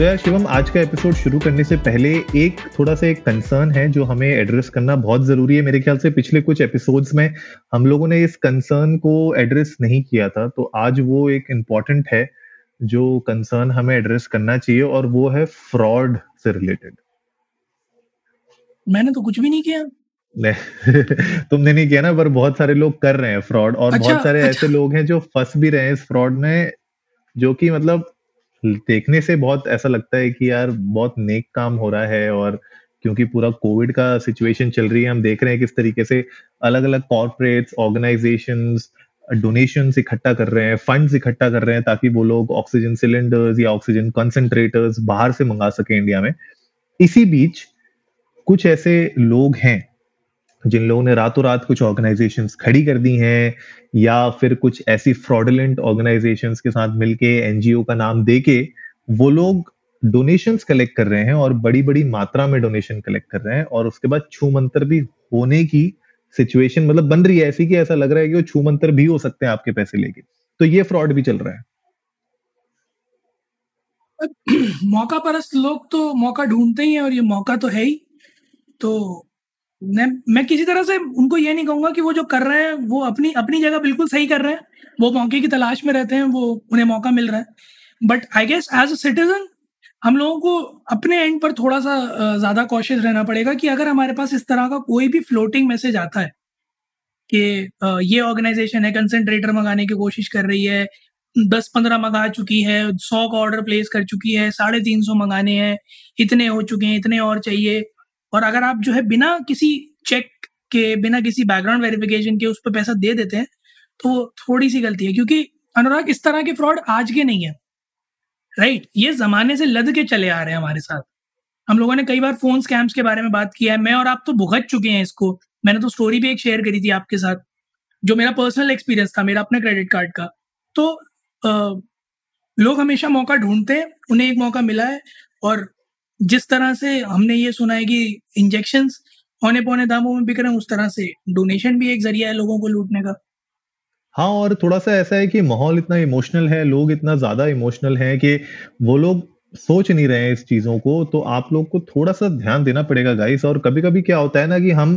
तो यार शिवम आज का एपिसोड शुरू करने से पहले एक थोड़ा सा एक कंसर्न है जो हमें एड्रेस करना बहुत ज़रूरी है। मेरे ख्याल से पिछले कुछ एपिसोड्स में हम लोगों ने इस कंसर्न को एड्रेस नहीं किया था तो आज वो एक इंपॉर्टेंट है जो कंसर्न हमें एड्रेस करना चाहिए और वो है फ्रॉड से रिलेटेड मैंने तो कुछ भी नहीं किया। तुमने नहीं किया ना पर बहुत सारे लोग कर रहे हैं फ्रॉड और अच्छा, बहुत सारे अच्छा। ऐसे लोग हैं जो फंस भी रहे हैं इस फ्रॉड में जो कि मतलब देखने से बहुत ऐसा लगता है कि यार बहुत नेक काम हो रहा है और क्योंकि पूरा कोविड का सिचुएशन चल रही है, हम देख रहे हैं किस तरीके से अलग अलग कॉर्पोरेट्स ऑर्गेनाइजेशन डोनेशन इकट्ठा कर रहे हैं फंड्स इकट्ठा कर रहे हैं ताकि वो लोग ऑक्सीजन सिलेंडर्स या ऑक्सीजन कंसंट्रेटर्स बाहर से मंगा सके इंडिया में। इसी बीच कुछ ऐसे लोग हैं जिन लोगों ने रातों रात कुछ ऑर्गेनाइजेशंस खड़ी कर दी हैं, या फिर कुछ ऐसी फ्रॉडुलेंट ऑर्गेनाइजेशंस के साथ मिलके एनजीओ का नाम देके, वो लोग डोनेशन कलेक्ट कर रहे हैं और बड़ी बड़ी मात्रा में डोनेशन कलेक्ट कर रहे हैं और उसके बाद छू मंतर भी होने की सिचुएशन मतलब बन रही है ऐसी कि ऐसा लग रहा है कि वो छू मंतर भी हो सकते हैं आपके पैसे लेके। तो ये फ्रॉड भी चल रहा है। मौका परस्त लोग तो मौका ढूंढते ही हैं और ये मौका तो है ही। तो मैं मैं किसी तरह से उनको ये नहीं कहूँगा कि वो जो कर रहे हैं, वो अपनी अपनी जगह बिल्कुल सही कर रहे हैं। वो मौके की तलाश में रहते हैं, वो उन्हें मौका मिल रहा है। But I guess as a citizen हम लोगों को अपने एंड पर थोड़ा सा ज़्यादा कॉशियस रहना पड़ेगा कि अगर हमारे पास इस तरह का कोई भी फ्लोटिंग मैसेज आता है कि ये ऑर्गेनाइजेशन है कंसंट्रेटर मंगाने की कोशिश कर रही है दस पंद्रह मंगा चुकी है, सौ का ऑर्डर प्लेस कर चुकी है, साढ़े तीन सौ मंगाने हैं, इतने हो चुके हैं, इतने और चाहिए। और अगर आप जो है बिना किसी चेक के बिना किसी बैकग्राउंड वेरिफिकेशन के उस पर पैसा दे देते हैं तो थोड़ी सी गलती है क्योंकि अनुराग इस तरह के फ्रॉड आज के नहीं है। राइट ये जमाने से लद के चले आ रहे हैं हमारे साथ। हम लोगों ने कई बार फ़ोन स्कैम्स के बारे में बात किया है। मैं और आप तो भुगत चुके हैं इसको। मैंने तो स्टोरी भी एक शेयर करी थी आपके साथ जो मेरा पर्सनल एक्सपीरियंस था मेरा अपने क्रेडिट कार्ड का। तो अ, लोग हमेशा मौका ढूंढते हैं उन्हें एक मौका मिला है और जिस तरह से हमने ये सुना है कि इंजेक्शन औने पौने दामों में बिक रहे हैं, उस तरह से डोनेशन भी एक ज़रिया है लोगों को लूटने का। हाँ और थोड़ा सा ऐसा है कि माहौल इतना इमोशनल है, लोग इतना ज़्यादा इमोशनल हैं कि वो लोग सोच नहीं रहे हैं इस चीज़ों को तो आप लोग को थोड़ा सा ध्यान देना पड़ेगा गाइस और कभी कभी क्या होता है ना कि हम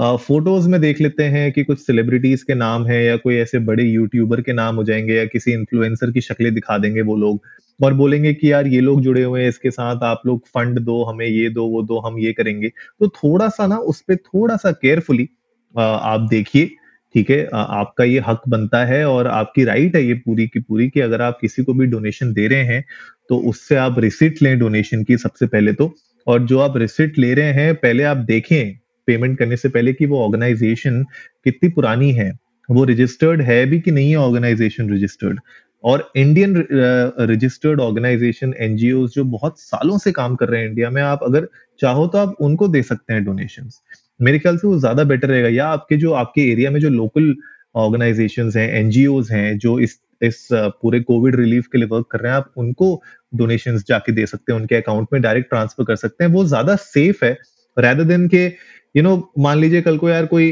फ़ोटोज़ में देख लेते हैं कि कुछ सेलिब्रिटीज के नाम है या कोई ऐसे बड़े यूट्यूबर के नाम हो जाएँगे या किसी इन्फ्लुएंसर की शक्लें दिखा देंगे वो लोग। और बोलेंगे कि यार ये लोग जुड़े हुए हैं, इसके साथ आप लोग फंड दो, हमें ये दो, वो दो, हम ये करेंगे। तो थोड़ा सा ना उस पर थोड़ा सा केयरफुली आप देखिए, ठीक है? आपका ये हक बनता है और आपकी राइट है ये पूरी की पूरी कि अगर आप किसी को भी डोनेशन दे रहे हैं तो उससे आप रिसिट लें डोनेशन की सबसे पहले तो। और जो आप रिसिट ले रहे हैं, पहले आप देखें पेमेंट करने से पहले कि वो ऑर्गेनाइजेशन कितनी पुरानी है, वो रजिस्टर्ड है भी कि नहीं है ऑर्गेनाइजेशन रजिस्टर्ड और इंडियन रजिस्टर्ड ऑर्गेनाइजेशन एनजीओ जो बहुत सालों से काम कर रहे हैं इंडिया में, आप अगर चाहो तो आप उनको दे सकते हैं डोनेशंस मेरे ख्याल से वो ज़्यादा बेटर रहेगा। या आपके जो, आपके एरिया में जो लोकल ऑर्गेनाइजेशंस हैं एनजीओ हैं, जो इस इस पूरे कोविड रिलीफ के लिए वर्क कर रहे हैं, आप उनको डोनेशंस जाके दे सकते हैं, उनके अकाउंट में डायरेक्ट ट्रांसफ़र कर सकते हैं। वो ज़्यादा सेफ़ है, rather देन के यू नो मान लीजिए कल को यार कोई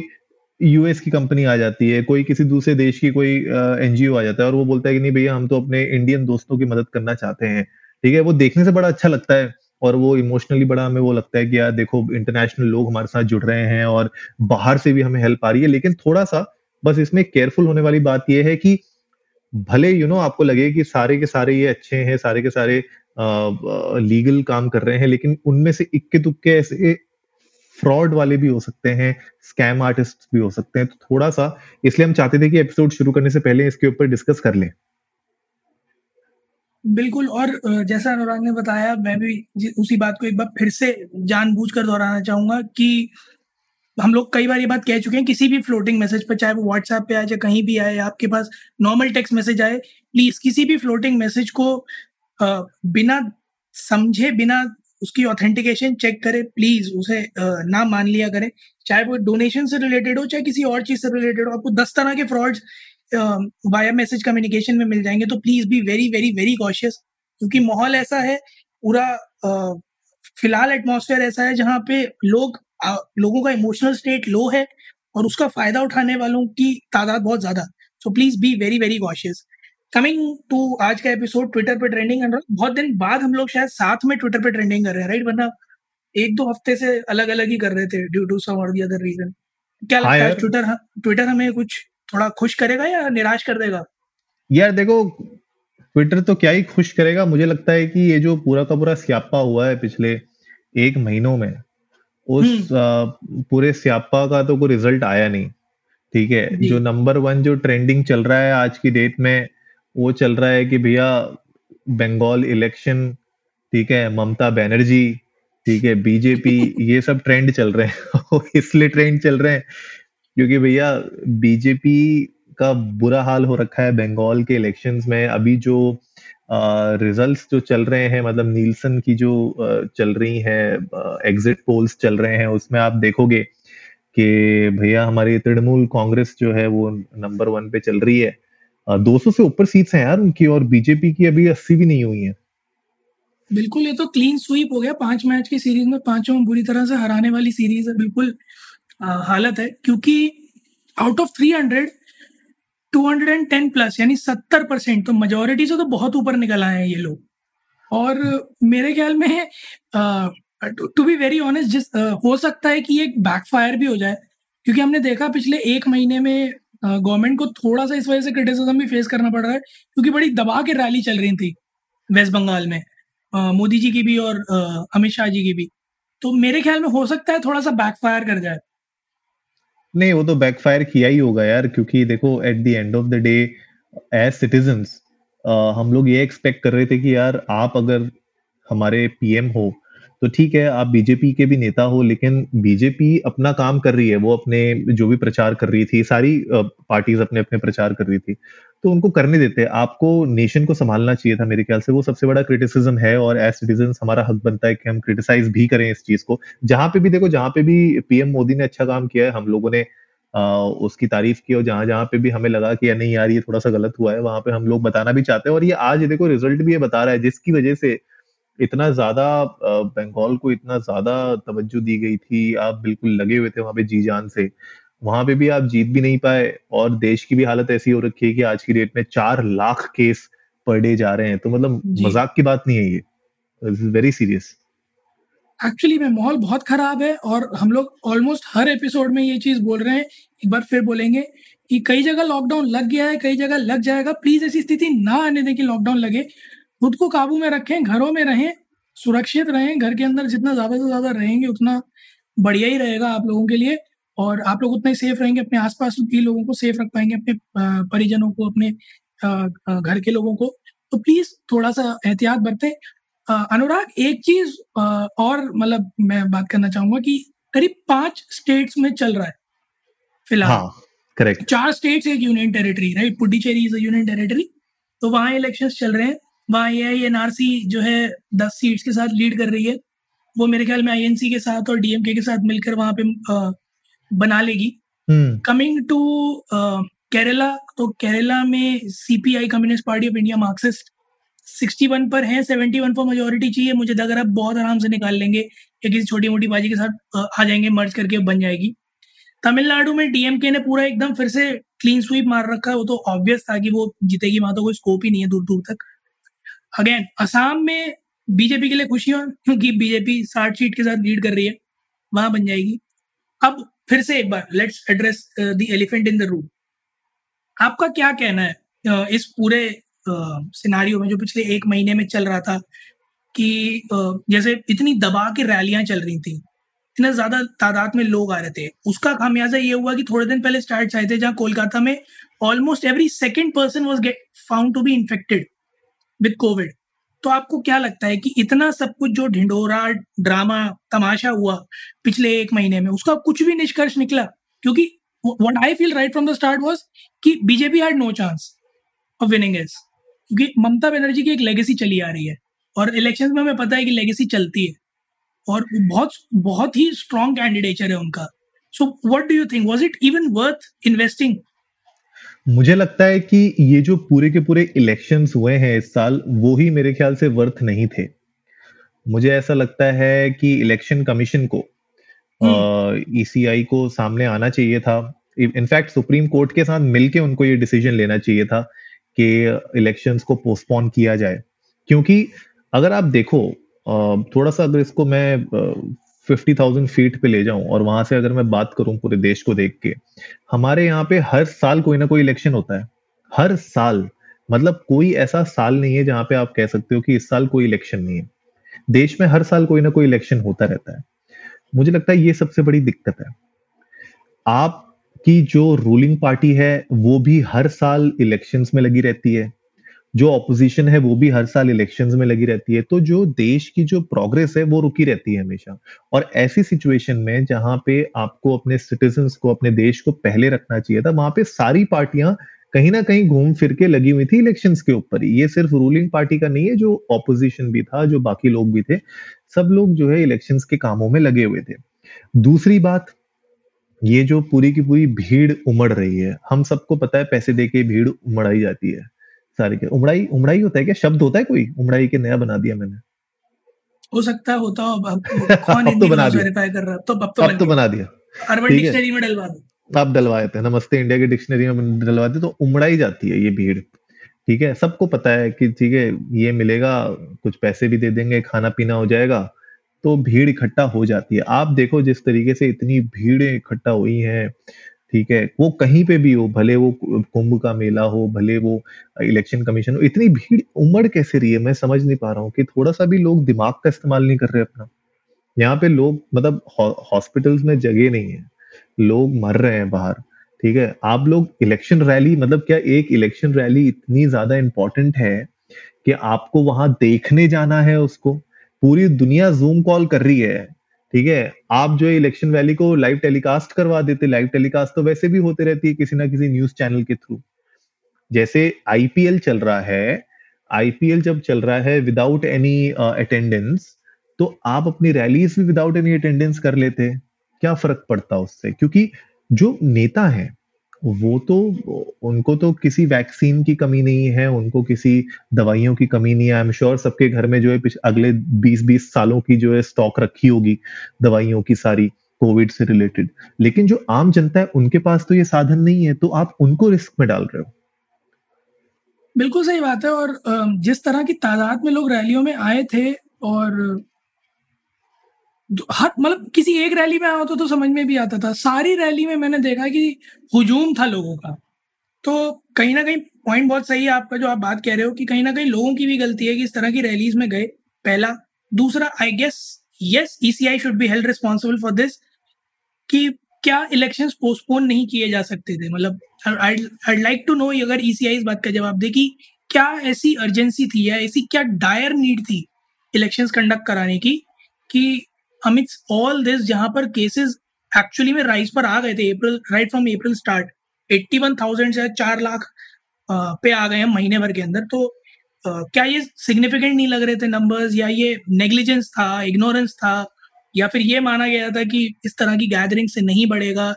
यूएस की कंपनी आ जाती है कोई किसी दूसरे देश की कोई एनजीओ आ जाता है और वो बोलता है कि नहीं भैया हम तो अपने इंडियन दोस्तों की मदद करना चाहते हैं। ठीक है? वो देखने से बड़ा अच्छा लगता है और वो इमोशनली बड़ा हमें वो लगता है कि यार देखो इंटरनेशनल लोग हमारे साथ जुड़ रहे हैं और बाहर से भी हमें हेल्प आ रही है। लेकिन थोड़ा सा बस इसमें केयरफुल होने वाली बात यह है कि भले यू you नो know, आपको लगे कि सारे के सारे ये अच्छे हैं सारे के सारे लीगल काम कर रहे हैं लेकिन उनमें से इक्के तुक्के ऐसे फ्रॉड वाले भी हो सकते हैं, स्कैम आर्टिस्ट भी हो सकते हैं। तो थोड़ा सा इसलिए हम चाहते थे कि एपिसोड शुरू करने से पहले इसके ऊपर डिस्कस कर लें। बिल्कुल, और जैसा अनुराग ने बताया, मैं भी उसी बात को एक बार फिर से जानबूझकर दोहराना चाहूँगा कि हम लोग कई बार ये बात कह चुके हैं, किसी भी फ्लोटिंग मैसेज पर, चाहे वो व्हाट्सएप पे आए, चाहे कहीं भी आए, आपके पास नॉर्मल टेक्स्ट मैसेज आए प्लीज़ किसी भी फ्लोटिंग मैसेज को बिना समझे, बिना उसकी ऑथेंटिकेशन चेक करें प्लीज़ उसे ना मान लिया करें। चाहे वो डोनेशन से रिलेटेड हो चाहे किसी और चीज़ से रिलेटेड हो आपको दस तरह के फ्रॉड्स वाया मैसेज कम्युनिकेशन में मिल जाएँगे तो please be very very very cautious क्योंकि माहौल ऐसा है पूरा फ़िलहाल एटमोसफेयर ऐसा है जहाँ पे लोग आ, लोगों का इमोशनल स्टेट लो है और उसका फ़ायदा उठाने वालों की तादाद बहुत ज़्यादा। So please be very very cautious coming to आज का एपिसोड ट्विटर पे ट्रेंडिंग कर रहा बहुत दिन बाद हम लोग शायद साथ में ट्विटर पे ट्रेंडिंग कर रहे हैं राइट वरना एक दो हफ़्ते से अलग अलग ही कर रहे थे ड्यू टू सम और दी अदर रीजन क्या लगता है ट्विटर ट्विटर हमें कुछ थोड़ा खुश करेगा या निराश कर देगा? यार देखो ट्विटर तो क्या ही खुश करेगा। मुझे लगता है कि ये जो पूरा का पूरा स्यापा हुआ है पिछले एक महीनों में उस हम्म। पूरे स्यापा का तो कोई रिज़ल्ट आया नहीं ठीक है? जो। नंबर वन जो ट्रेंडिंग चल रहा है आज की डेट में वो चल रहा है कि भैया बंगाल इलेक्शन ठीक है ममता बनर्जी ठीक है बीजेपी ये सब ट्रेंड चल रहे हैं। इसलिए ट्रेंड चल रहे हैं क्योंकि भैया बीजेपी का बुरा हाल हो रखा है बंगाल के इलेक्शंस में। अभी जो रिजल्ट्स जो चल रहे हैं मतलब नीलसन की जो चल रही हैं एग्जिट पोल्स चल रहे हैं उसमें आप देखोगे कि भैया हमारी तृणमूल कांग्रेस जो है वो नंबर वन पे चल रही है। दो सौ से ऊपर सीट्स हैं यार उनकी और बीजेपी की अभी अस्सी भी नहीं हुई है। बिल्कुल ये तो क्लीन स्वीप हो गया। पाँच मैच की सीरीज़ में पाँचों बुरी तरह से हराने वाली सीरीज़ है। बिल्कुल आ, हालत है। क्योंकि out of three hundred two hundred and ten plus यानी सत्तर परसेंट तो मेजोरिटी से तो बहुत ऊपर निकल आए हैं ये लोग। और मेरे ख्याल में टू बी वेरी ऑनेस्ट जिस आ, हो सकता है कि एक बैकफायर भी हो जाए। क्योंकि हमने देखा पिछले एक महीने में गवर्नमेंट को थोड़ा सा इस वजह से क्रिटिसिज्म भी फेस करना पड़ रहा है, क्योंकि बड़ी दबा के रैली चल रही थी वेस्ट बंगाल में मोदी जी की भी और अमित शाह जी की भी। तो मेरे ख्याल में हो सकता है थोड़ा सा बैकफायर कर जाए। नहीं, वो तो बैकफायर किया ही होगा यार, क्योंकि देखो at the end of the day as citizen हम लोग ये एक्सपेक्ट कर रहे थे कि यार आप अगर हमारे पीएम हो तो ठीक है आप बीजेपी के भी नेता हो लेकिन बीजेपी अपना काम कर रही है वो अपने जो भी प्रचार कर रही थी सारी पार्टीज़ अपने अपने प्रचार कर रही थी तो उनको करने देते आपको नेशन को संभालना चाहिए था मेरे ख्याल से वो सबसे बड़ा क्रिटिसिज्म है और एज सिटीजन हमारा हक बनता है कि हम क्रिटिसाइज भी करें इस चीज़ को। जहाँ पे भी देखो जहाँ पे भी पीएम मोदी ने अच्छा काम किया है हम लोगों ने आ, उसकी तारीफ़ की और जहाँ जहाँ पे भी हमें लगा कि नहीं यार ये थोड़ा सा गलत हुआ है वहाँ पे हम लोग बताना भी चाहते हैं। और ये आज देखो रिज़ल्ट भी ये बता रहा है जिसकी वजह से इतना ज़्यादा बंगाल को इतना ज़्यादा तवज्जो दी गई थी आप बिल्कुल लगे हुए थे वहाँ पे जी जान से। वहाँ पे भी आप जीत भी नहीं पाए और देश की भी हालत ऐसी हो रखी है कि आज की डेट में चार लाख केस पर डे जा रहे हैं। तो मतलब मज़ाक की बात नहीं है ये। वेरी सीरियस एक्चुअली में माहौल बहुत खराब है और हम लोग ऑलमोस्ट हर एपिसोड में ये चीज़ बोल रहे हैं एक बार फिर बोलेंगे कि कई जगह लॉकडाउन लग गया है कई जगह लग जाएगा। प्लीज़ ऐसी स्थिति ना आने दें कि लॉकडाउन लगे। खुद को काबू में रखें घरों में रहें सुरक्षित रहें घर के अंदर जितना ज़्यादा से ज़्यादा रहेंगे उतना बढ़िया ही रहेगा आप लोगों के लिए। और आप लोग उतना ही सेफ़ रहेंगे अपने आसपास के लोगों को सेफ़ रख पाएँगे अपने परिजनों को अपने घर के लोगों को। तो प्लीज़ थोड़ा सा एहतियात बरतें। अनुराग एक चीज़ और मतलब मैं बात करना चाहूँगा कि करीब पाँच स्टेट्स में चल रहा है फ़िलहाल। हाँ, करेक्ट चार स्टेट्स एक union territory right Puducherry is a union territory तो वहाँ इलेक्शंस चल रहे हैं। वहाँ ए सी जो है दस सीट्स के साथ लीड कर रही है। वो मेरे ख्याल में आईएनसी के साथ और डीएमके के साथ मिलकर वहाँ पे आ, बना लेगी। कमिंग टू केरला तो केरला में CPI communist party of India Marxist 61 पर है 71 पर मेजोरिटी चाहिए। मुझे लग रहा है बहुत आराम से निकाल लेंगे। या किसी छोटी मोटी बाजी के साथ आ जाएँगे मर्ज करके बन जाएगी। तमिलनाडु में डीएमके ने पूरा एकदम फिर से क्लीन स्वीप मार रखा है। वो तो ऑब्वियस था कि वो जीतेगी वहाँ तो कोई स्कोप ही नहीं है दूर दूर तक। अगेन असम में बीजेपी के लिए खुशी हो क्योंकि बीजेपी साठ सीट के साथ लीड कर रही है वहाँ बन जाएगी। अब फिर से एक बार let's address the elephant in the room आपका क्या कहना है uh, इस पूरे सिनारियो uh, में जो पिछले एक महीने में चल रहा था कि uh, जैसे इतनी दबा के रैलियाँ चल रही थी इतना ज़्यादा तादाद में लोग आ रहे थे उसका खामियाजा ये हुआ कि थोड़े दिन पहले स्टार्ट आए थे जहाँ कोलकाता में almost every second person was get found to be infected with Covid तो आपको क्या लगता है कि इतना सब कुछ जो ढिंडोरा ड्रामा तमाशा हुआ पिछले एक महीने में, उसका कुछ भी निष्कर्ष निकला? क्योंकि what I feel right from the start was कि BJP had no chance of winning is क्योंकि ममता बनर्जी की एक लेगेसी चली आ रही है और इलेक्शन में हमें पता है कि लेगेसी चलती है और बहुत बहुत ही स्ट्रॉन्ग कैंडिडेचर है उनका। So what do you think was it even worth investing मुझे लगता है कि ये जो पूरे के पूरे इलेक्शंस हुए हैं इस साल वो ही मेरे ख्याल से वर्थ नहीं थे। मुझे ऐसा लगता है कि इलेक्शन कमीशन को ईसीआई हम्म। को सामने आना चाहिए था। इनफैक्ट सुप्रीम कोर्ट के साथ मिलके उनको ये डिसीज़न लेना चाहिए था कि इलेक्शंस को पोस्टपोन किया जाए। क्योंकि अगर आप देखो थोड़ा सा अगर इसको मैं फिफ्टी थाउज़ेंड फीट पे ले जाऊँ और वहाँ से अगर मैं बात करूँ पूरे देश को देख के, हमारे यहाँ पे हर साल कोई ना कोई इलेक्शन होता है। हर साल मतलब कोई ऐसा साल नहीं है जहाँ पे आप कह सकते हो कि इस साल कोई इलेक्शन नहीं है। देश में हर साल कोई ना कोई इलेक्शन होता रहता है। मुझे लगता है ये सबसे बड़ी दिक्कत है। आपकी जो रूलिंग पार्टी है, वो भी हर साल इलेक्शंस में लगी रहती है। जो ऑपोजिशन है, वो भी हर साल इलेक्शंस में लगी रहती है। तो जो देश की जो प्रोग्रेस है, वो रुकी रहती है हमेशा। और ऐसी सिचुएशन में जहाँ पे आपको अपने सिटीजन को, अपने देश को पहले रखना चाहिए था, वहाँ पे सारी पार्टियाँ कहीं ना कहीं घूम फिर के लगी हुई थी इलेक्शन के ऊपर ही। ये सिर्फ़ रूलिंग पार्टी का नहीं है, जो ऑपोजिशन भी था, जो बाकी लोग भी थे, सब लोग जो है इलेक्शन के कामों में लगे हुए थे। दूसरी बात, ये जो पूरी की पूरी भीड़ उमड़ रही है, हम सबको पता है पैसे दे के भीड़ उमड़ाई जाती है। सारी के उमड़ाई उमड़ाई होता है क्या? शब्द होता है कोई? उमड़ाई के नया बना दिया मैंने। हो सकता है होता हो अब कौन अब तो बना वेरीफाई कर रहा तो अब तो, अब तो बना दिया। अर्बन डिक्शनरी में डलवा दो। आप डलवाए थे नमस्ते इंडिया की डिक्शनरी में डलवाते तो उमड़ाई जाती है ये भीड़। ठीक है सबको पता है कि ठीक है ये मिलेगा कुछ पैसे भी दे देंगे खाना पीना हो जाएगा तो भीड़ इकट्ठा हो जाती है। आप देखो जिस तरीके से इतनी भीड़ इकट्ठा हुई हैं ठीक है? वो कहीं पे भी हो, भले वो कुंभ का मेला हो, भले वो इलेक्शन कमीशन हो, इतनी भीड़ उमड़ कैसे रही है? मैं समझ नहीं पा रहा हूँ कि थोड़ा सा भी लोग दिमाग का इस्तेमाल नहीं कर रहे अपना। यहाँ पे लोग मतलब हॉस्पिटल्स में जगह नहीं है। लोग मर रहे हैं बाहर, ठीक है? आप लोग इलेक्शन रैली मतलब क्या एक इलेक्शन रैली इतनी ज़्यादा इंपॉर्टेंट है कि आपको वहाँ देखने जाना है उसको? पूरी दुनिया जूम कॉल कर रही है। ठीक है? आप जो इलेक्शन वैली को लाइव टेलीकास्ट करवा देते लाइव टेलीकास्ट तो वैसे भी होते रहती है किसी ना किसी न्यूज़ चैनल के थ्रू जैसे आईपीएल चल रहा है आईपीएल जब चल रहा है विदाउट एनी अटेंडेंस तो आप अपनी रैलीज भी विदाउट एनी अटेंडेंस कर लेते। क्या फ़र्क पड़ता उससे? क्योंकि जो नेता है वो तो उनको तो किसी वैक्सीन की कमी नहीं है, उनको किसी दवाइयों की कमी नहीं है। आई एम श्योर सबके घर में जो है अगले 20-20 सालों की जो है स्टॉक रखी होगी दवाइयों की सारी कोविड से रिलेटेड लेकिन जो आम जनता है, उनके पास तो ये साधन नहीं है तो आप उनको रिस्क में डाल रहे हो। बिल्कुल सही बात है और जिस तरह की तादाद में लोग रैलियों में आए थे और हर मतलब किसी एक रैली में आता तो समझ में भी आता था। सारी रैली में मैंने देखा कि हुजूम था लोगों का। तो कहीं ना कहीं पॉइंट बहुत सही है आपका, जो आप बात कह रहे हो कि कहीं ना कहीं लोगों की भी गलती है कि इस तरह की रैलीज में गए। पहला। दूसरा I guess yes ECI should be held responsible for this कि क्या इलेक्शंस पोस्टपोन नहीं किए जा सकते थे? मतलब आई लाइक टू नो अगर ईसीआई e इस बात का जवाब दे कि क्या ऐसी अर्जेंसी थी या ऐसी क्या डायर नीड थी इलेक्शंस कंडक्ट कराने की कि अमिट्स ऑल दिस जहाँ पर केसेस एक्चुअली में राइज पर आ गए थे April right from April start eighty one thousand से चार लाख पे आ गए हैं महीने भर के अंदर। तो क्या ये सिग्निफिकेंट नहीं लग रहे थे नंबर्स या ये नेग्लिजेंस था इग्नोरेंस था? या फिर ये माना गया था कि इस तरह की गैदरिंग से नहीं बढ़ेगा?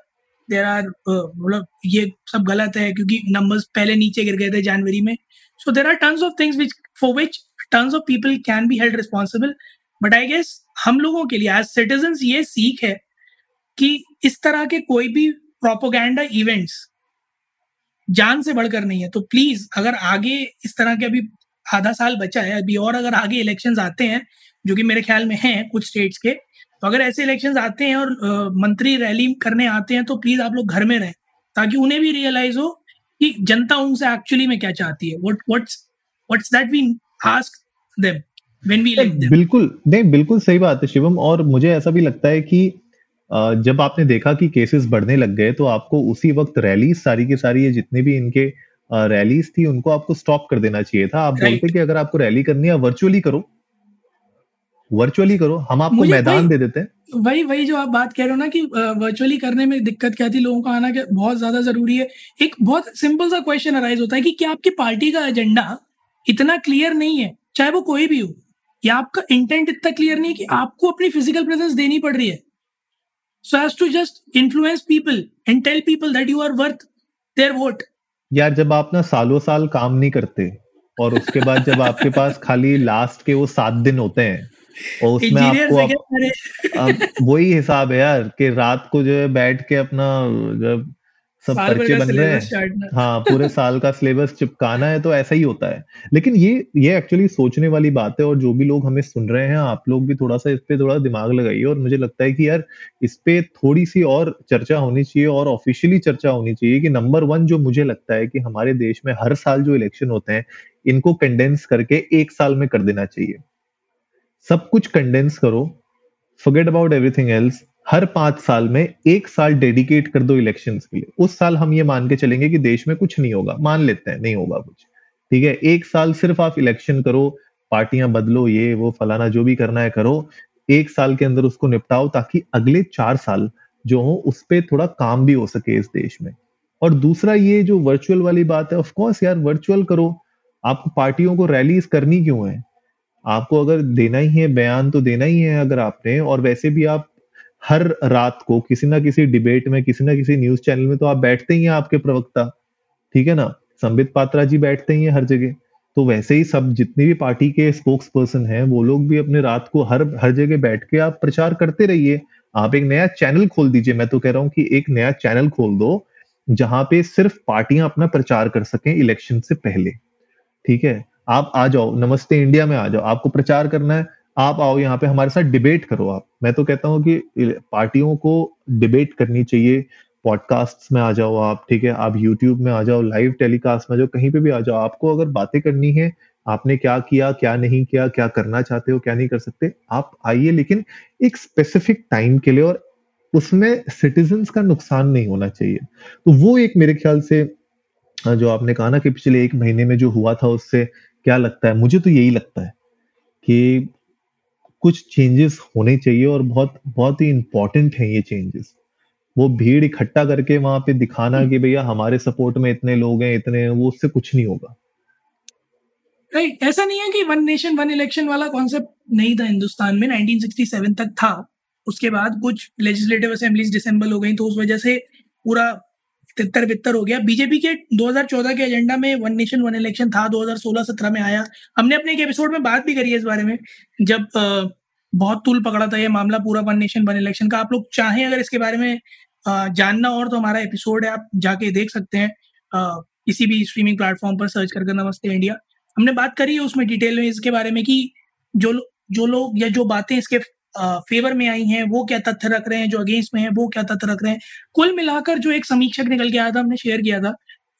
देर आर मतलब ये सब गलत है क्योंकि नंबर्स पहले नीचे गिर गए थे जनवरी में। So there are turns of things which for which turns of people can be held responsible but I guess हम लोगों के लिए एज सिटीजन ये सीख है कि इस तरह के कोई भी प्रोपोगैंडा इवेंट्स जान से बढ़कर नहीं है। तो प्लीज़ अगर आगे इस तरह के अभी आधा साल बचा है अभी और अगर आगे इलेक्शंस आते हैं जो कि मेरे ख्याल में हैं कुछ स्टेट्स के तो अगर ऐसे इलेक्शंस आते हैं और आ, मंत्री रैली करने आते हैं तो प्लीज़ आप लोग घर में रहें ताकि उन्हें भी रियलाइज़ हो कि जनता उनसे एक्चुअली में क्या चाहती है। What what's what's that we ask them बिल्कुल नहीं बिल्कुल सही बात है शिवम और मुझे ऐसा भी लगता है कि जब आपने देखा कि केसेस बढ़ने लग गए तो आपको उसी वक्त रैलीज सारी की सारी ये जितने भी इनके रैलीज थी उनको आपको स्टॉप कर देना चाहिए था। आप बोलते कि अगर आपको रैली करनी है वर्चुअली करो। वर्चुअली करो हम आपको मैदान दे देते हैं। वही वही जो आप बात कह रहे हो ना कि वर्चुअली करने में दिक्कत क्या थी लोगों का आना क्या बहुत ज़्यादा ज़रूरी है। एक बहुत सिंपल सा क्वेश्चन अराइज होता है कि क्या आपकी पार्टी का एजेंडा इतना क्लियर नहीं है चाहे वो कोई भी हो। या आपका इंटेंट इतना क्लियर नहीं है कि आपको अपनी फ़िज़िकल प्रेजेंस देनी पड़ रही है? So has to just influence people and tell people that you are worth their vote यार जब आप ना सालों साल काम नहीं करते और उसके बाद जब आपके पास खाली लास्ट के वो सात दिन होते हैं और उसमें आपको आप, आप वही हिसाब है यार कि रात को जो है बैठ के अपना जब सब पर्चे बन रहे हैं। हाँ पूरे साल का सिलेबस चिपकाना है तो ऐसा ही होता है। लेकिन ये ये एक्चुअली सोचने वाली बात है और जो भी लोग हमें सुन रहे हैं आप लोग भी थोड़ा सा इस पे थोड़ा दिमाग लगाइए और मुझे लगता है कि यार इस पे थोड़ी सी और चर्चा होनी चाहिए और ऑफिशियली चर्चा होनी चाहिए कि नंबर वन जो मुझे लगता है कि हमारे देश में हर साल जो इलेक्शन होते हैं इनको कंडेंस करके एक साल में कर देना चाहिए। सब कुछ कंडेंस करो फॉरगेट अबाउट एवरीथिंग एल्स हर पाँच साल में एक साल डेडिकेट कर दो इलेक्शन के लिए। उस साल हम ये मान के चलेंगे कि देश में कुछ नहीं होगा। मान लेते हैं, नहीं होगा कुछ। ठीक है? एक साल सिर्फ़ आप इलेक्शन करो, पार्टियाँ बदलो, ये, वो, फलाना, जो भी करना है करो। एक साल के अंदर उसको निपटाओ ताकि अगले चार साल जो हो, उस पर थोड़ा काम भी हो सके इस देश में। और दूसरा ये जो वर्चुअल वाली बात है ऑफकोर्स यार वर्चुअल करो। आपको पार्टियों को रैलीज करनी क्यों है? आपको अगर देना ही है, बयान तो देना ही है अगर आपने, और वैसे भी आप हर रात को किसी ना किसी डिबेट में, किसी ना किसी न्यूज़ चैनल में तो आप बैठते ही हैं आपके प्रवक्ता। ठीक है ना? संबित पात्रा जी बैठते ही हैं हर जगह। तो वैसे ही सब जितनी भी पार्टी के स्पोक्स पर्सन हैं, वो लोग भी अपने रात को हर हर जगह बैठ के आप प्रचार करते रहिए। आप एक नया चैनल खोल दीजिए। मैं तो कह रहा हूँ कि एक नया चैनल खोल दो, जहाँ पे सिर्फ़ पार्टियाँ अपना प्रचार कर सकें इलेक्शन से पहले। ठीक है? आप आ जाओ। नमस्ते इंडिया में आ जाओ। आपको प्रचार करना है आप आओ यहाँ पे, हमारे साथ डिबेट करो आप। मैं तो कहता हूँ कि पार्टियों को डिबेट करनी चाहिए। पॉडकास्ट में आ जाओ आप, ठीक है? आप यूट्यूब में आ जाओ लाइव टेलीकास्ट में जाओ, कहीं पे भी आ जाओ। आपको अगर बातें करनी है, आपने क्या किया, क्या नहीं किया, क्या करना चाहते हो, क्या नहीं कर सकते, आप आइए। लेकिन एक स्पेसिफिक टाइम के लिए और उसमें सिटीजन्स का नुकसान नहीं होना चाहिए। तो वो एक मेरे ख्याल से जो आपने कहा ना कि पिछले एक महीने में जो हुआ था उससे क्या लगता है? मुझे तो यही लगता है कि कुछ चेंजेस होने चाहिए और बहुत बहुत ही इंपॉर्टेंट है ये चेंजेस वो भीड़ इकट्ठा करके वहाँ पे दिखाना कि भैया हमारे सपोर्ट में इतने लोग हैं इतने हैं वो उससे कुछ नहीं होगा। नहीं ऐसा नहीं है कि वन नेशन वन इलेक्शन वाला कॉन्सेप्ट नहीं था हिंदुस्तान में 1967 तक था। उसके बाद कुछ लेजिस्लेटिव असेंबलीज डिसेंबल हो गई तो उस वजह से पूरा तितर बितर हो गया। बीजेपी के 2014 के एजेंडा में वन नेशन वन इलेक्शन था 2016-17 में आया। हमने अपने एक एपिसोड में बात भी करी है इस बारे में, जब बहुत तूल पकड़ा था ये मामला पूरा वन नेशन वन इलेक्शन का। आप लोग चाहें अगर इसके बारे में जानना और तो हमारा एपिसोड है, आप जाके देख सकते हैं किसी भी स्ट्रीमिंग प्लेटफॉर्म पर सर्च करके नमस्ते इंडिया। हमने बात करी है उसमें डिटेल में इसके बारे में कि जो जो लोग या जो बातें इसके फेवर में आई हैं, वो क्या तथ्य रख रहे हैं, जो अगेंस्ट में है, वो क्या तथ्य रख रहे हैं? कुल मिलाकर जो एक समीक्षक निकल के आया था, हमने शेयर किया था।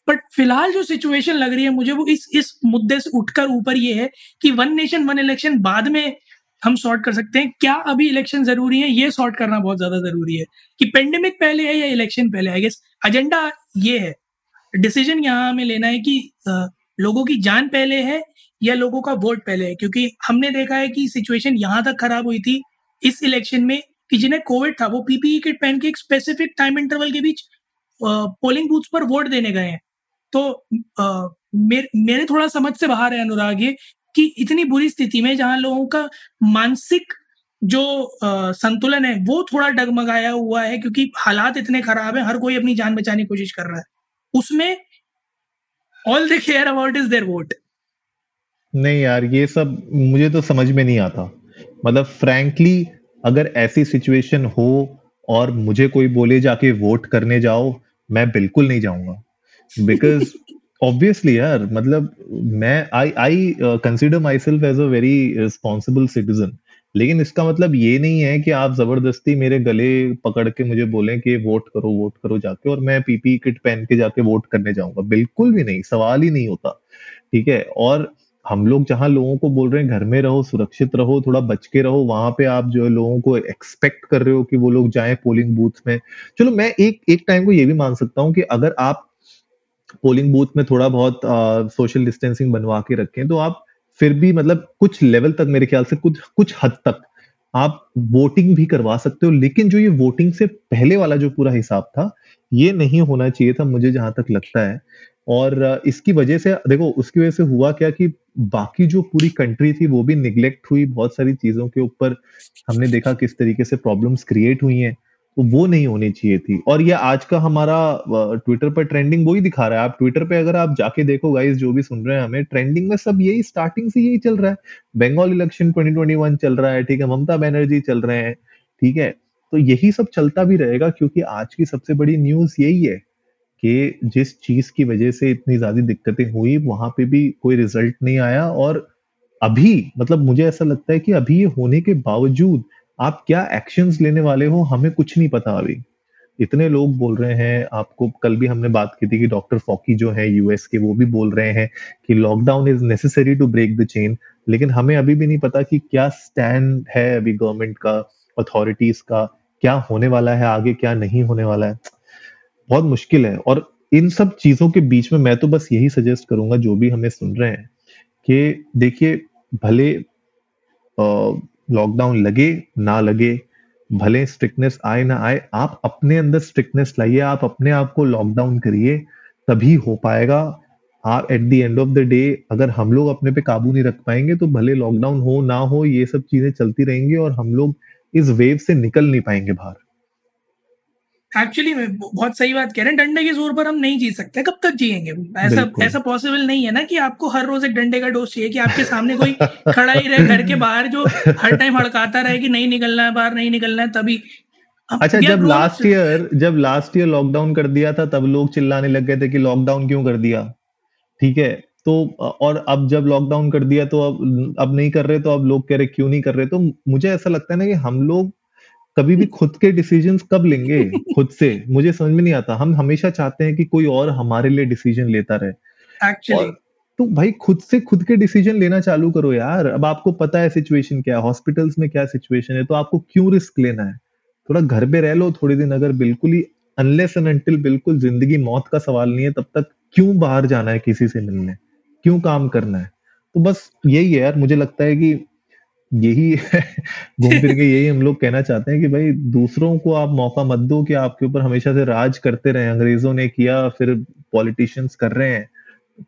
बट फ़िलहाल जो सिचुएशन लग रही है मुझे, वो इस इस मुद्दे से उठकर ऊपर ये है कि वन नेशन वन इलेक्शन बाद में हम सॉर्ट कर सकते हैं। क्या अभी इलेक्शन ज़रूरी है? ये सॉर्ट करना बहुत ज़्यादा ज़रूरी है कि पेंडेमिक पहले है या इलेक्शन पहले है गेस एजेंडा ये है। डिसीज़न यहाँ हमें लेना है कि लोगों की जान पहले है या लोगों का वोट पहले है, क्योंकि हमने देखा है कि सिचुएशन यहाँ तक खराब हुई थी इस इलेक्शन में कि जिन्हें कोविड था वो पीपीई किट पहन के एक स्पेसिफिक टाइम इंटरवल के बीच पोलिंग बूथ पर वोट देने गए हैं। तो आ, मेरे, मेरे थोड़ा समझ से बाहर है अनुराग ये कि इतनी बुरी स्थिति में जहाँ लोगों का मानसिक जो आ, संतुलन है वो थोड़ा डगमगाया हुआ है क्योंकि हालात इतने खराब है हर कोई अपनी जान बचाने की कोशिश कर रहा है। उसमें all they care about is their vote नहीं यार ये सब मुझे तो समझ में नहीं आता। मतलब फ्रैंकली अगर ऐसी सिचुएशन हो और मुझे कोई बोले जाके वोट करने जाओ मैं बिल्कुल नहीं जाऊँगा। बिकॉज़ ऑब्वियसली यार मतलब मैं I I consider myself as a very responsible citizen लेकिन इसका मतलब ये नहीं है कि आप ज़बरदस्ती मेरे गले पकड़ के मुझे बोले कि वोट करो वोट करो जाके और मैं पीपी किट पहन के जाके वोट करने जाऊँगा। बिल्कुल भी नहीं सवाल ही नहीं होता। ठीक है? और हम लोग जहाँ लोगों को बोल रहे हैं, घर में रहो, सुरक्षित रहो, थोड़ा बच के रहो, वहाँ पे आप जो है लोगों को एक्सपेक्ट कर रहे हो कि वो लोग जाए पोलिंग बूथ में। चलो, मैं एक एक टाइम को ये भी मान सकता हूँ कि अगर आप पोलिंग बूथ में थोड़ा बहुत सोशल डिस्टेंसिंग बनवा के रखें तो आप फिर भी मतलब कुछ लेवल तक मेरे ख्याल से कुछ कुछ हद तक आप वोटिंग भी करवा सकते हो, लेकिन जो ये वोटिंग से पहले वाला जो पूरा हिसाब था, ये नहीं होना चाहिए था, मुझे जहाँ तक लगता है। और इसकी वजह से, देखो, उसकी वजह से हुआ क्या कि बाकी जो पूरी कंट्री थी, वो भी निग्लेक्ट हुई बहुत सारी चीज़ों के ऊपर। हमने देखा किस तरीके से प्रॉब्लम्स क्रिएट हुई हैं तो वो नहीं होनी चाहिए थी। और ये आज का हमारा ट्विटर पर ट्रेंडिंग वही दिखा रहा है। आप ट्विटर पे अगर आप जाके देखो गाइस जो भी सुन रहे हैं हमें ट्रेंडिंग में सब यही स्टार्टिंग से यही चल रहा है। बंगाल इलेक्शन 2021 चल रहा है, ठीक है, ममता बनर्जी चल रहे हैं, ठीक है। तो यही सब चलता भी रहेगा, क्योंकि आज की सबसे बड़ी न्यूज़ यही है कि जिस चीज़ की वजह से इतनी ज़्यादा दिक्कतें हुई, वहाँ पे भी कोई रिज़ल्ट नहीं आया और अभी मतलब मुझे ऐसा लगता है कि अभी ये होने के बावजूद आप क्या एक्शंस लेने वाले हो, हमें कुछ नहीं पता अभी। इतने लोग बोल रहे हैं, आपको कल भी हमने बात की थी कि डॉक्टर फॉकी जो है यूएस के, वो भी बोल रहे हैं कि lockdown is necessary to break the chain लेकिन हमें अभी भी नहीं पता कि क्या स्टैंड है अभी गवर्नमेंट का अथॉरिटीज का, क्या होने वाला है आगे, क्या नहीं होने वाला है। बहुत मुश्किल है। और इन सब चीज़ों के बीच में मैं तो बस यही सजेस्ट करूँगा, जो भी हमें सुन रहे हैं, कि देखिए, भले लॉकडाउन लगे, ना लगे, भले स्ट्रिक्टनेस आए, ना आए, आप अपने अंदर स्ट्रिक्टनेस लाइए, आप अपने आप को लॉकडाउन करिए, तभी हो पाएगा। आप at the end of the day अगर हम लोग अपने पे काबू नहीं रख पाएँगे तो भले लॉकडाउन हो, ना हो, ये सब चीज़ें चलती रहेंगी और हम लोग इस वेव से निकल नहीं पाएँगे बाहर। एक्चुअली में बहुत सही बात कह रहे हैं डंडे के ज़ोर पर हम नहीं जी सकते कब तक जिएँगे? ऐसा ऐसा पॉसिबल नहीं है ना कि आपको हर रोज एक डंडे का डोज चाहिए कि आपके सामने कोई खड़ा ही रहे घर के बाहर जो हर टाइम हड़काता रहे कि नहीं निकलना है बाहर नहीं निकलना है तभी। अच्छा जब लास्ट ईयर जब लास्ट ईयर लॉकडाउन कर दिया था तब लोग चिल्लाने लग गए थे कि लॉकडाउन क्यों कर दिया? ठीक है तो और अब जब लॉकडाउन कर दिया तो अब अब नहीं कर रहे तो अब लोग कह रहे क्यों नहीं कर रहे? तो मुझे ऐसा लगता है ना कि हम लोग कभी भी खुद के डिसीजंस कब लेंगे? खुद से। मुझे समझ में नहीं आता। हम हमेशा चाहते हैं कि कोई और हमारे लिए डिसीज़न लेता रहे। एक्चुअली तो भाई खुद से खुद के डिसीज़न लेना चालू करो यार। अब आपको पता है सिचुएशन क्या है। हॉस्पिटल्स में क्या सिचुएशन है? तो आपको क्यों रिस्क लेना है? थोड़ा घर पे रह लो थोड़ी दिन अगर बिल्कुल ही अनलेस एंड अनटिल बिल्कुल ज़िंदगी मौत का सवाल नहीं है तब तक क्यों बाहर जाना है किसी से मिलने? क्यों काम करना है? तो बस यही है यार। मुझे लगता है कि यही घूम फिर के यही हम लोग कहना चाहते हैं कि भाई दूसरों को आप मौका मत दो कि आपके ऊपर हमेशा से राज करते रहे। अंग्रेज़ों ने किया फिर पॉलिटिशियंस कर रहे हैं।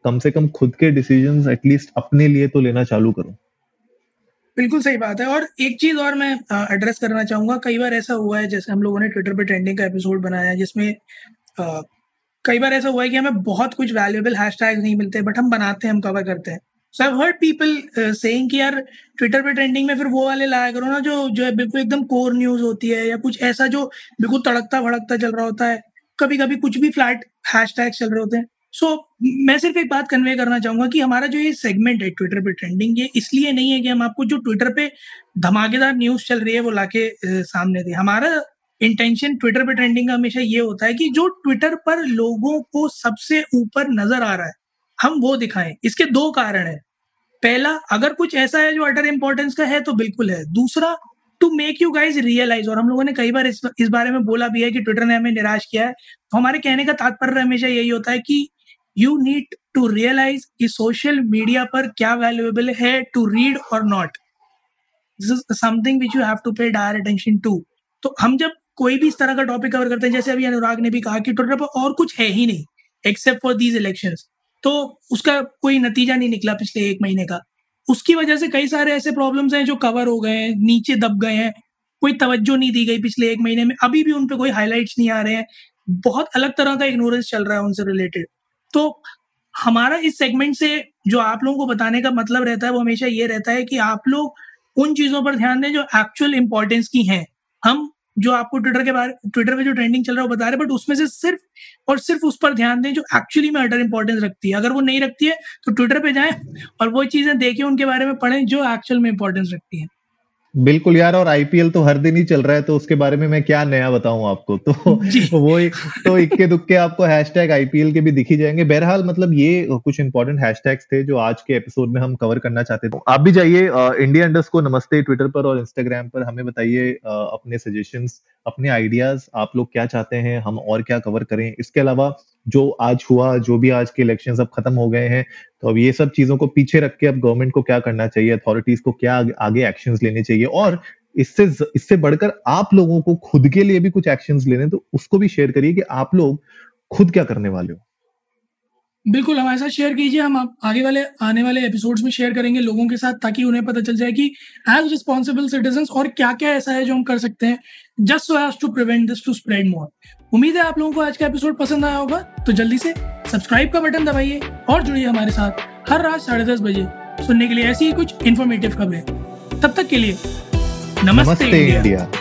कम से कम खुद के डिसीज़न एटलीस्ट अपने लिए तो लेना चालू करो। बिल्कुल सही बात है। और एक चीज़ और मैं एड्रेस करना चाहूँगा। कई बार ऐसा हुआ है जैसे हम लोगों ने ट्विटर पे ट्रेंडिंग का एपिसोड बनाया है जिसमें कई बार ऐसा हुआ है कि हमें बहुत कुछ वैल्यूएबल हैशटैग्स नहीं मिलते बट हम बनाते हैं हम कवर करते हैं। So I heard people saying कि यार ट्विटर पे ट्रेंडिंग में फिर वो वाले लाया करो ना जो जो है बिल्कुल एकदम कोर न्यूज़ होती है या कुछ ऐसा जो बिल्कुल तड़कता भड़कता चल रहा होता है। कभी कभी कुछ भी फ्लैट हैशटैग चल रहे होते हैं। सो so, मैं सिर्फ़ एक बात कन्वे करना चाहूँगा कि हमारा जो ये सेगमेंट है ट्विटर पे ट्रेंडिंग ये इसलिए नहीं है कि हम आपको जो ट्विटर पे धमाकेदार न्यूज़ चल रही है वो लाके सामने दे। हमारा इंटेंशन ट्विटर पे ट्रेंडिंग का हमेशा ये होता है कि जो ट्विटर पर लोगों को सबसे ऊपर नज़र आ रहा है हम वो दिखाएँ। इसके दो कारण है। पहला अगर कुछ ऐसा है जो अटर इंपॉर्टेंस का है तो बिल्कुल है। दूसरा to make you guys realise और हम लोगों ने कई बार इस, इस बारे में बोला भी है कि ट्विटर ने हमें निराश किया है। तो हमारे कहने का तात्पर्य हमेशा यही होता है कि यू नीड टू रियलाइज़ कि सोशल मीडिया पर क्या वैल्यूएबल है टू रीड और not this is something which you have to pay dire attention to तो हम जब कोई भी इस तरह का टॉपिक कवर करते हैं जैसे अभी अनुराग ने भी कहा कि ट्विटर पर और कुछ है ही नहीं एक्सेप्ट फॉर दीज इलेक्शंस तो उसका कोई नतीजा नहीं निकला पिछले एक महीने का। उसकी वजह से कई सारे ऐसे प्रॉब्लम्स हैं जो कवर हो गए हैं, नीचे दब गए हैं। कोई तवज्जो नहीं दी गई पिछले एक महीने में। अभी भी उन पर कोई हाईलाइट्स नहीं आ रहे हैं। बहुत अलग तरह का इग्नोरेंस चल रहा है उनसे रिलेटेड तो हमारा इस सेगमेंट से जो आप लोगों को बताने का मतलब रहता है, वो हमेशा ये रहता है कि आप लोग उन चीज़ों पर ध्यान दें जो एक्चुअल इंपॉर्टेंस की हैं। हम जो आपको ट्विटर के बारे ट्विटर पे जो ट्रेंडिंग चल रहा है, वो बता रहे हैं बट उसमें से सिर्फ़ और सिर्फ़ उस पर ध्यान दें जो एक्चुअली में अटर इंपॉर्टेंस रखती है। अगर वो नहीं रखती है तो ट्विटर पे जाएँ और वो चीज़ें देखें, उनके बारे में पढ़ें जो एक्चुअल में इंपॉर्टेंस रखती है। बिल्कुल यार और आईपीएल तो हर दिन ही चल रहा है तो उसके बारे में मैं क्या नया बताऊँ आपको? तो। वो एक तो इक्के दुक्के आपको हैशटैग आईपीएल के भी दिखी जाएँगे। बहरहाल मतलब ये कुछ इंपॉर्टेंट हैशटैग्स थे जो आज के एपिसोड में हम कवर करना चाहते थे। आप भी जाइए इंडिया इंडस्ट को नमस्ते ट्विटर पर और इंस्टाग्राम पर। हमें बताइए अपने सजेशंस अपने आइडियाज़ आप लोग क्या चाहते हैं हम और क्या कवर करें? इसके अलावा जो आज हुआ जो भी आज के इलेक्शन अब खत्म हो गए हैं तो अब ये सब चीज़ों को पीछे रख के अब गवर्नमेंट को क्या करना चाहिए? अथॉरिटीज को क्या आगे, एक्शन लेने चाहिए? और इससे इससे बढ़कर आप लोगों को खुद के लिए भी कुछ एक्शन लेने तो उसको भी शेयर करिए कि आप लोग खुद क्या करने वाले हो। बिल्कुल हमारे साथ शेयर कीजिए हम आप आगे वाले आने वाले एपिसोड्स में शेयर करेंगे लोगों के साथ ताकि उन्हें पता चल जाए कि एज रिस्पॉन्सिबल सिटीजन और क्या क्या ऐसा है जो हम कर सकते हैं just so as to prevent this to spread more उम्मीद है आप लोगों को आज का एपिसोड पसंद आया होगा तो जल्दी से सब्सक्राइब का बटन दबाइए और जुड़िए हमारे साथ हर रात साढ़े दस बजे सुनने के लिए ऐसी ही कुछ इन्फॉर्मेटिव खबरें। तब तक के लिए नमस्ते, नमस्ते इंडिया। इंडिया।